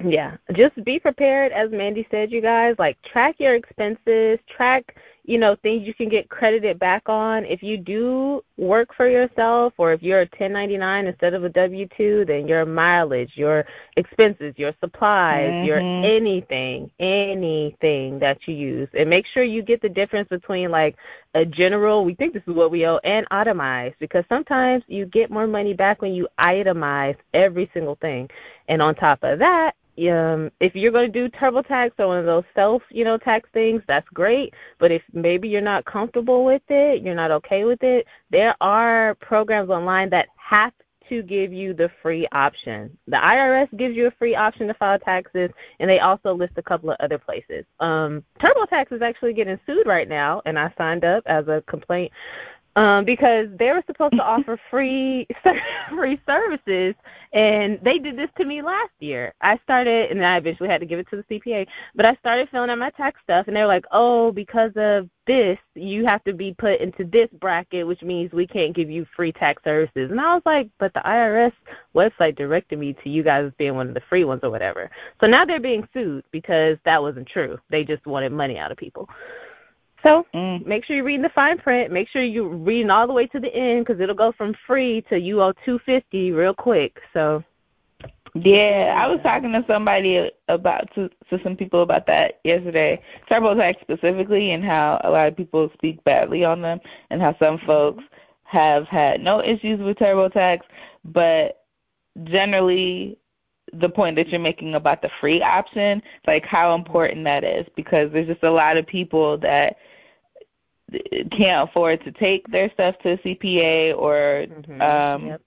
[SPEAKER 2] yeah, just be prepared, as Mandy said, you guys. Like track your expenses, track you know things you can get credited back on. If you do work for yourself or if you're a 1099 instead of a W2 then your mileage your expenses your supplies mm-hmm. your anything anything that you use. And make sure you get the difference between like a general we think this is what we owe and itemized because sometimes you get more money back when you itemize every single thing. And on top of that um, if you're going to do TurboTax or one of those self, you know, tax things, that's great. But if maybe you're not comfortable with it, you're not okay with it, there are programs online that have to give you the free option. The IRS gives you a free option to file taxes, and they also list a couple of other places. Um, TurboTax is actually getting sued right now, and I signed up as a complaint um, because they were supposed to offer free free services, and they did this to me last year. I started, and I eventually had to give it to the CPA. But I started filling out my tax stuff, and they were like, "Oh, because of this, you have to be put into this bracket, which means we can't give you free tax services." And I was like, "But the IRS website directed me to you guys as being one of the free ones or whatever." So now they're being sued because that wasn't true. They just wanted money out of people. So mm. make sure you're reading the fine print. Make sure you're reading all the way to the end because it'll go from free to you owe two fifty real quick. So.
[SPEAKER 1] Yeah, I was talking to somebody about to to some people about that yesterday. TurboTax specifically, and how a lot of people speak badly on them, and how some folks have had no issues with TurboTax, but generally the point that you're making about the free option, like how important that is, because there's just a lot of people that can't afford to take their stuff to a CPA or mm-hmm. um yep.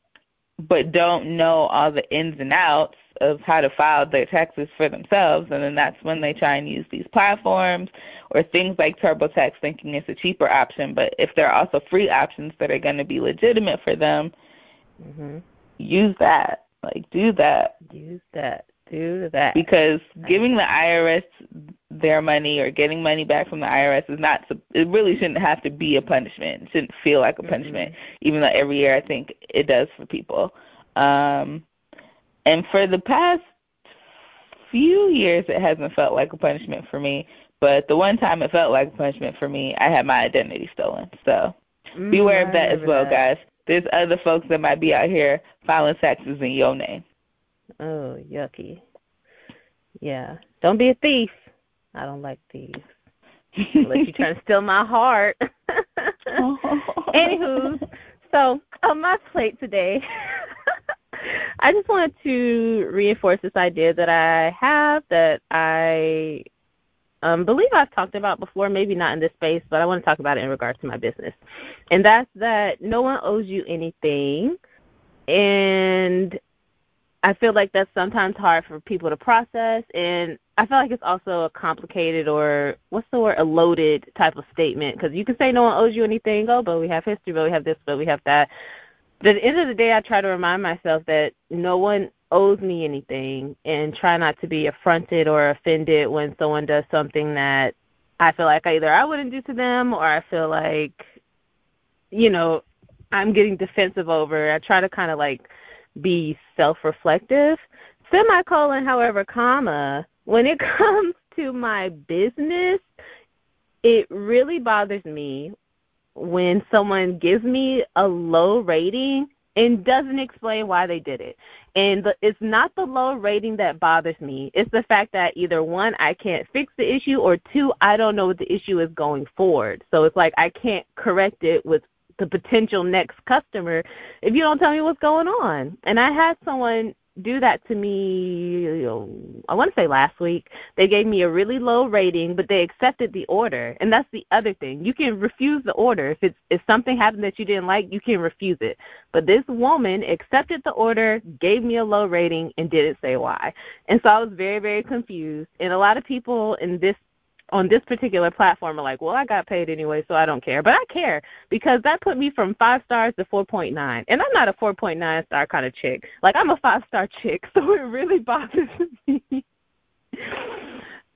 [SPEAKER 1] but don't know all the ins and outs of how to file their taxes for themselves and then that's when they try and use these platforms or things like TurboTax thinking it's a cheaper option but if there are also free options that are going to be legitimate for them
[SPEAKER 2] mm-hmm.
[SPEAKER 1] use that like do that
[SPEAKER 2] Do that do that
[SPEAKER 1] because giving the IRS their money or getting money back from the IRS is not it really shouldn't have to be a punishment. It shouldn't feel like a punishment, mm-hmm. even though every year I think it does for people. Um and for the past few years it hasn't felt like a punishment for me, but the one time it felt like a punishment for me, I had my identity stolen. So mm, beware of that as well, that. guys. There's other folks that might be out here filing taxes in your name.
[SPEAKER 2] Oh, yucky. Yeah. Don't be a thief. I don't like thieves. Unless you're trying to steal my heart. Anywho, so on my plate today, I just wanted to reinforce this idea that I have that I um, believe I've talked about before, maybe not in this space, but I want to talk about it in regards to my business. And that's that no one owes you anything. And I feel like that's sometimes hard for people to process, and I feel like it's also a complicated or what's the word, a loaded type of statement because you can say no one owes you anything, oh, but we have history, but we have this, but we have that. But at the end of the day, I try to remind myself that no one owes me anything, and try not to be affronted or offended when someone does something that I feel like either I wouldn't do to them or I feel like, you know, I'm getting defensive over. I try to kind of like be self-reflective. Semicolon, however, comma, when it comes to my business, it really bothers me when someone gives me a low rating and doesn't explain why they did it. And the, it's not the low rating that bothers me. It's the fact that either one, I can't fix the issue, or two, I don't know what the issue is going forward. So it's like I can't correct it with the potential next customer if you don't tell me what's going on. And I had someone do that to me I want to say last week. They gave me a really low rating, but they accepted the order. And that's the other thing. You can refuse the order. If it's if something happened that you didn't like, you can refuse it. But this woman accepted the order, gave me a low rating and didn't say why. And so I was very very confused. And a lot of people in this on this particular platform are like, well, I got paid anyway, so I don't care. But I care because that put me from five stars to 4.9. And I'm not a 4.9 star kind of chick. Like, I'm a five star chick, so it really bothers me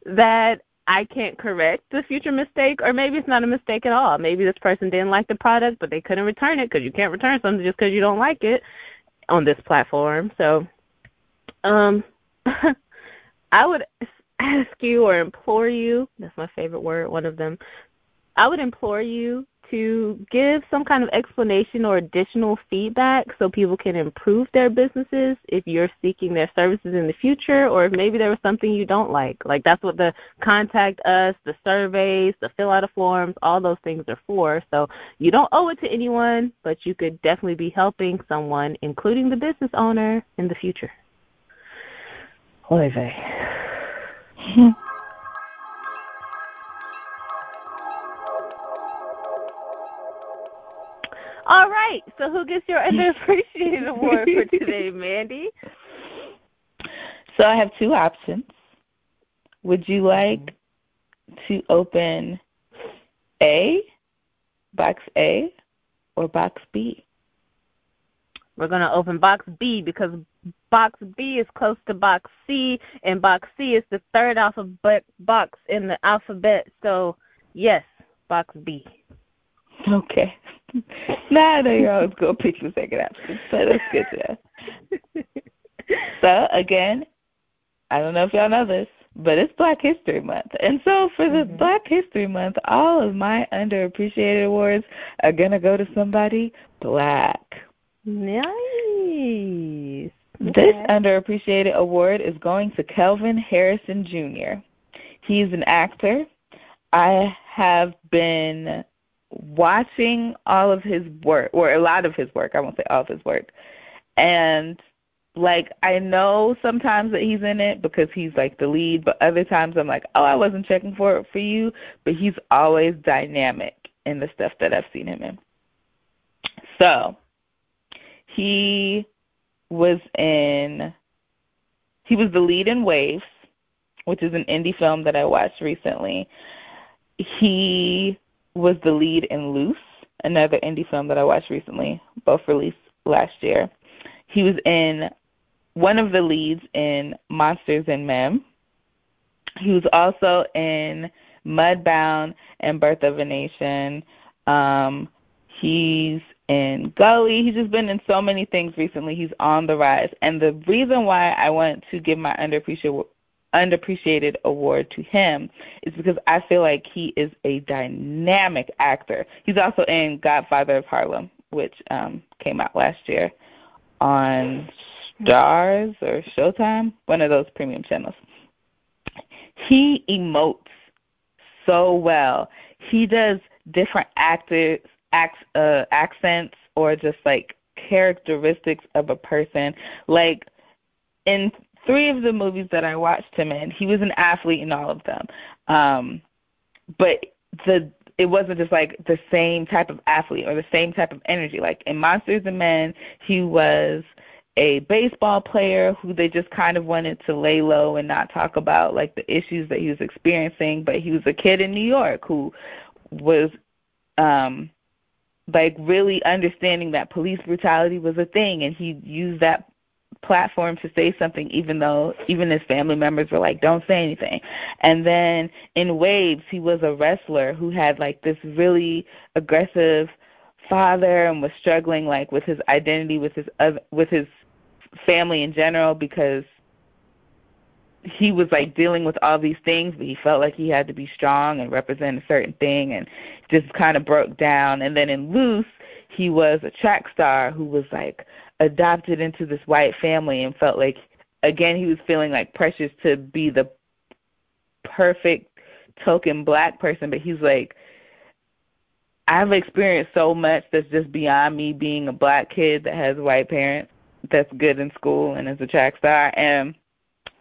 [SPEAKER 2] that I can't correct the future mistake, or maybe it's not a mistake at all. Maybe this person didn't like the product, but they couldn't return it because you can't return something just because you don't like it on this platform. So, um, I would ask you or implore you. That's my favorite word. One of them. I would implore you to give some kind of explanation or additional feedback so people can improve their businesses if you're seeking their services in the future or if maybe there was something you don't like. Like that's what the contact us, the surveys, the fill out of forms, all those things are for. So you don't owe it to anyone, but you could definitely be helping someone, including the business owner, in the future. Oy vey. All right. So who gets your underappreciated award for today, Mandy?
[SPEAKER 1] So I have two options. Would you like to open A, box A, or box B?
[SPEAKER 2] We're going to open box B because box B is close to box C, and box C is the third alphabet box in the alphabet. So, yes, box B.
[SPEAKER 1] Okay. now I know you're always going to pick the second option, so that's good to know. so, again, I don't know if y'all know this, but it's Black History Month. And so for the mm-hmm. Black History Month, all of my underappreciated awards are going to go to somebody black.
[SPEAKER 2] Nice.
[SPEAKER 1] Okay. This underappreciated award is going to Kelvin Harrison Jr. He's an actor. I have been watching all of his work, or a lot of his work, I won't say all of his work, and like I know sometimes that he's in it because he's like the lead, but other times I'm like, oh, I wasn't checking for it for you, but he's always dynamic in the stuff that I've seen him in. So he was in he was the lead in Waves, which is an indie film that I watched recently. He was the lead in Luce, another indie film that I watched recently, both released last year. He was in one of the leads in Monsters and Men. He was also in Mudbound and Birth of a Nation. Um, he's in Gully. He's just been in so many things recently. He's on the rise. And the reason why I want to give my underappreciated award to him is because I feel like he is a dynamic actor. He's also in Godfather of Harlem, which um came out last year on Starz or Showtime, one of those premium channels. He emotes so well. He does different actors uh, accents or just like characteristics of a person. Like in three of the movies that I watched him in, he was an athlete in all of them. Um, but the it wasn't just like the same type of athlete or the same type of energy. Like in Monsters and Men, he was a baseball player who they just kind of wanted to lay low and not talk about like the issues that he was experiencing, but he was a kid in New York who was um like really understanding that police brutality was a thing and he used that platform to say something even though even his family members were like don't say anything. And then in waves he was a wrestler who had like this really aggressive father and was struggling like with his identity with his other, with his family in general because he was like dealing with all these things but he felt like he had to be strong and represent a certain thing and just kind of broke down. And then in Luce he was a track star who was like adopted into this white family and felt like again he was feeling like precious to be the perfect token black person but he's like I've experienced so much that's just beyond me being a black kid that has white parents that's good in school and is a track star and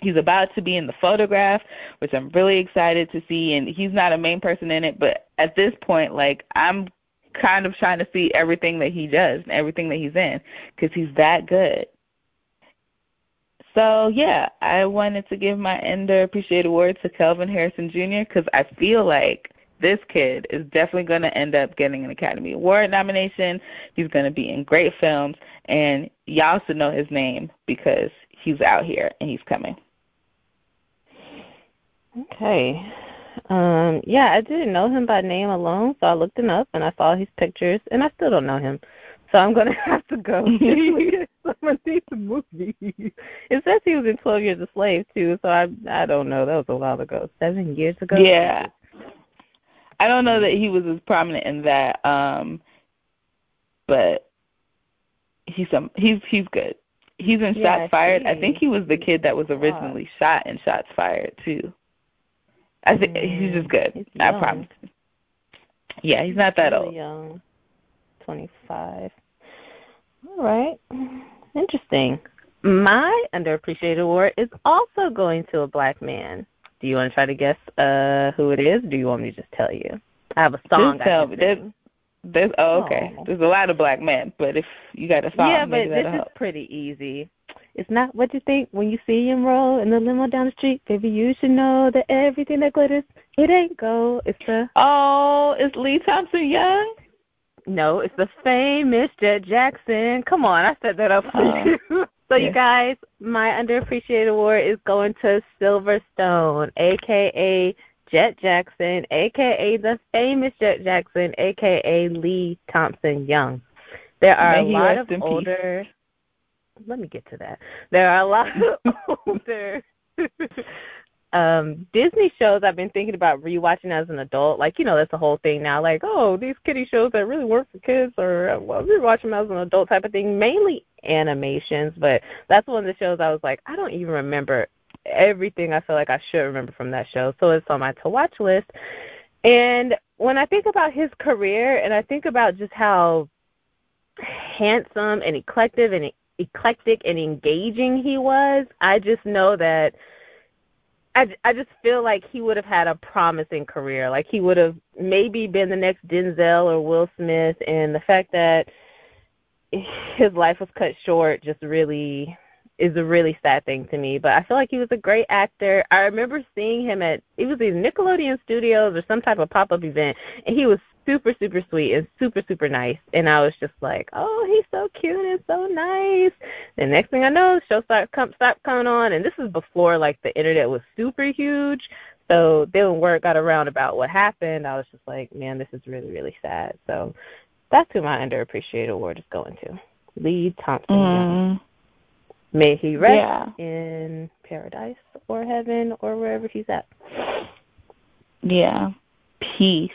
[SPEAKER 1] he's about to be in the photograph which i'm really excited to see and he's not a main person in it but at this point like i'm kind of trying to see everything that he does and everything that he's in because he's that good. So yeah, I wanted to give my underappreciated award to Kelvin Harrison Jr. because I feel like this kid is definitely going to end up getting an Academy Award nomination. He's going to be in great films, and y'all should know his name because he's out here and he's coming.
[SPEAKER 2] Okay. Um, yeah, I didn't know him by name alone, so I looked him up and I saw his pictures, and I still don't know him. So I'm gonna have to go see some of these movies. It says he was in Twelve Years a Slave too, so I I don't know. That was a while ago, seven years ago.
[SPEAKER 1] Yeah, I don't know that he was as prominent in that, um, but he's some he's he's good. He's in
[SPEAKER 2] Yeah,
[SPEAKER 1] Shots Fired. I think he was the kid that was originally shot in Shots Fired too. I think he's just good.
[SPEAKER 2] He's
[SPEAKER 1] I
[SPEAKER 2] young.
[SPEAKER 1] promise. Yeah, he's not that
[SPEAKER 2] really
[SPEAKER 1] old.
[SPEAKER 2] young, twenty five. All right, interesting. My underappreciated award is also going to a black man. Do you want to try to guess uh who it is? Do you want me to just tell you? I have a song.
[SPEAKER 1] Just tell me. There's, there's oh, okay.
[SPEAKER 2] Oh.
[SPEAKER 1] There's a lot of black men, but if you got a song,
[SPEAKER 2] yeah, but this is
[SPEAKER 1] help.
[SPEAKER 2] pretty easy. It's not what you think when you see him roll in the limo down the street. Baby, you should know that everything that glitters, it ain't gold. It's the
[SPEAKER 1] Oh, is Lee Thompson Young?
[SPEAKER 2] no, it's the famous Jett Jackson. Come on, I set that up for
[SPEAKER 1] Oh.
[SPEAKER 2] you. so you guys, my underappreciated award is going to Silverstone, aka Jett Jackson, aka the famous Jett Jackson, aka Lee Thompson Young. There are
[SPEAKER 1] May
[SPEAKER 2] a lot of
[SPEAKER 1] in peace.
[SPEAKER 2] Let me get to that. There are a lot of older um Disney shows I've been thinking about rewatching as an adult. Like, you know, that's the whole thing now. Like, oh, these kiddie shows that really weren't for kids or uh, well, rewatch them as an adult type of thing. Mainly animations, but that's one of the shows I was like, I don't even remember everything I feel like I should remember from that show. So it's on my to watch list. And when I think about his career and I think about just how handsome and eclectic and eclectic and engaging he was, I just know that I, I just feel like he would have had a promising career. Like he would have maybe been the next Denzel or Will Smith, and the fact that his life was cut short just really is a really sad thing to me. But I feel like he was a great actor. I remember seeing him at it was these Nickelodeon Studios or some type of pop up event, and he was super super sweet and super super nice. And I was just like, oh, he's so cute and so nice. The next thing I know, the show start come start coming on, and this is before like the internet was super huge. So then when word got around about what happened, I was just like, man, this is really really sad. So that's who my underappreciated award is going to. Lee Thompson.
[SPEAKER 1] Mm,
[SPEAKER 2] May he rest
[SPEAKER 1] yeah.
[SPEAKER 2] in paradise or heaven or wherever he's at.
[SPEAKER 1] Yeah. Peace.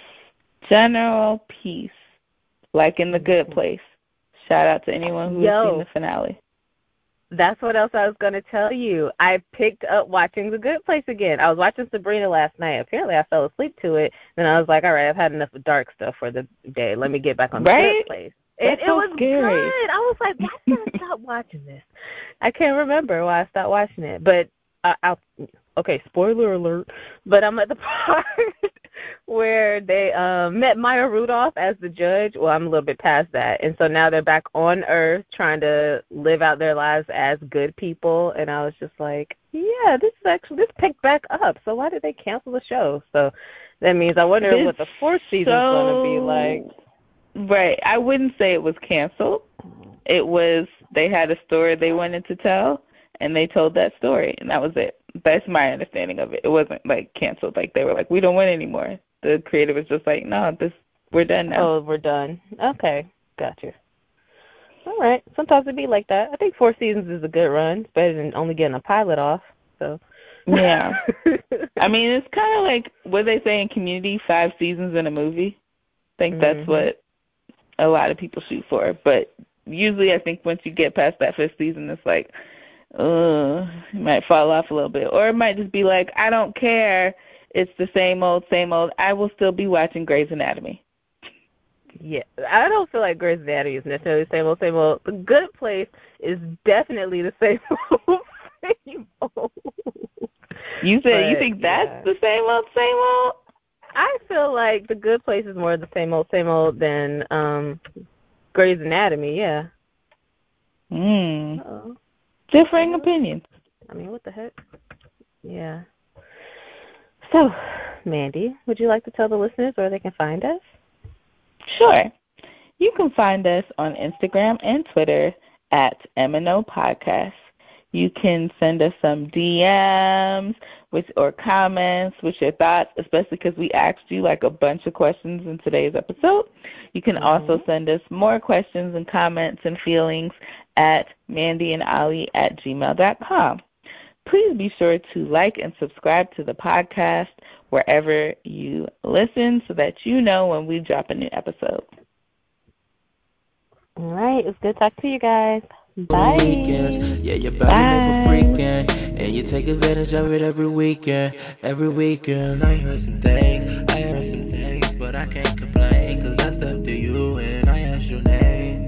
[SPEAKER 1] General peace. Like in the good mm-hmm. place. Shout out to anyone who's
[SPEAKER 2] Yo.
[SPEAKER 1] seen the finale.
[SPEAKER 2] That's what else I was going to tell you. I picked up watching The Good Place again. I was watching Sabrina last night. Apparently, I fell asleep to it. Then I was like, all right, I've had enough of dark stuff for the day. Let me get back on The
[SPEAKER 1] Right?
[SPEAKER 2] Good Place. And
[SPEAKER 1] That's
[SPEAKER 2] it
[SPEAKER 1] so
[SPEAKER 2] was
[SPEAKER 1] scary.
[SPEAKER 2] good. I was like, why did I stop watching this? I can't remember why I stopped watching it. But I, I'll, okay, spoiler alert. But I'm at the part where they um met Maya Rudolph as the judge. Well, I'm a little bit past that, and so now they're back on Earth trying to live out their lives as good people. And I was just like, yeah, this is actually this picked back up. So why did they cancel the show? So that means I wonder
[SPEAKER 1] It's
[SPEAKER 2] what the fourth season's going to be like.
[SPEAKER 1] Right. I wouldn't say it was canceled. It was they had a story they wanted to tell and they told that story and that was it. That's my understanding of it. It wasn't like canceled. Like they were like, We don't want any more. The creator was just like, No, this we're done now.
[SPEAKER 2] Oh, we're done. Okay, gotcha. All right. Sometimes it be like that. I think four seasons is a good run. It's better than only getting a pilot off. So.
[SPEAKER 1] Yeah. I mean, it's kind of like what they say in Community: five seasons in a movie. I think that's
[SPEAKER 2] Mhm.
[SPEAKER 1] what a lot of people shoot for. But usually, I think once you get past that fifth season, it's like, uh, you might fall off a little bit, or it might just be like, I don't care. It's the same old, same old. I will still be watching Grey's Anatomy.
[SPEAKER 2] Yeah, I don't feel like Grey's Anatomy is necessarily the same old, same old. The Good Place is definitely the same old, same old.
[SPEAKER 1] You said you think that's
[SPEAKER 2] yeah.
[SPEAKER 1] the same old, same old?
[SPEAKER 2] I feel like The Good Place is more the same old, same old than um Grey's Anatomy. Yeah.
[SPEAKER 1] Hmm.
[SPEAKER 2] Oh,
[SPEAKER 1] Differing opinions.
[SPEAKER 2] I mean, what the heck? Yeah. So, Mandy, would you like to tell the listeners where they can find us?
[SPEAKER 1] Sure. You can find us on Instagram and Twitter at M&O Podcast. You can send us some DMs. with or comments with your thoughts, especially because we asked you like a bunch of questions in today's episode. You can mm-hmm. also send us more questions and comments and feelings at mandyandollie at gmail.com. Please be sure to like and subscribe to the podcast wherever you listen so that you know when we drop a new episode.
[SPEAKER 2] All right, it's good to talk to you guys. Bye.
[SPEAKER 3] Weekends. Yeah, your body Bye. made for freaking, and you take advantage of it every weekend. Every weekend, I heard some things, I heard some things, but I can't complain, cause I stepped to you and I asked your name.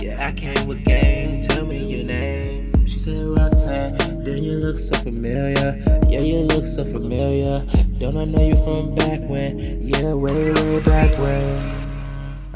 [SPEAKER 3] Yeah, I came with game, tell me your name. She said Roxanne, then you look so familiar. Yeah, you look so familiar. Don't I know you from back when? Yeah, way, way back when.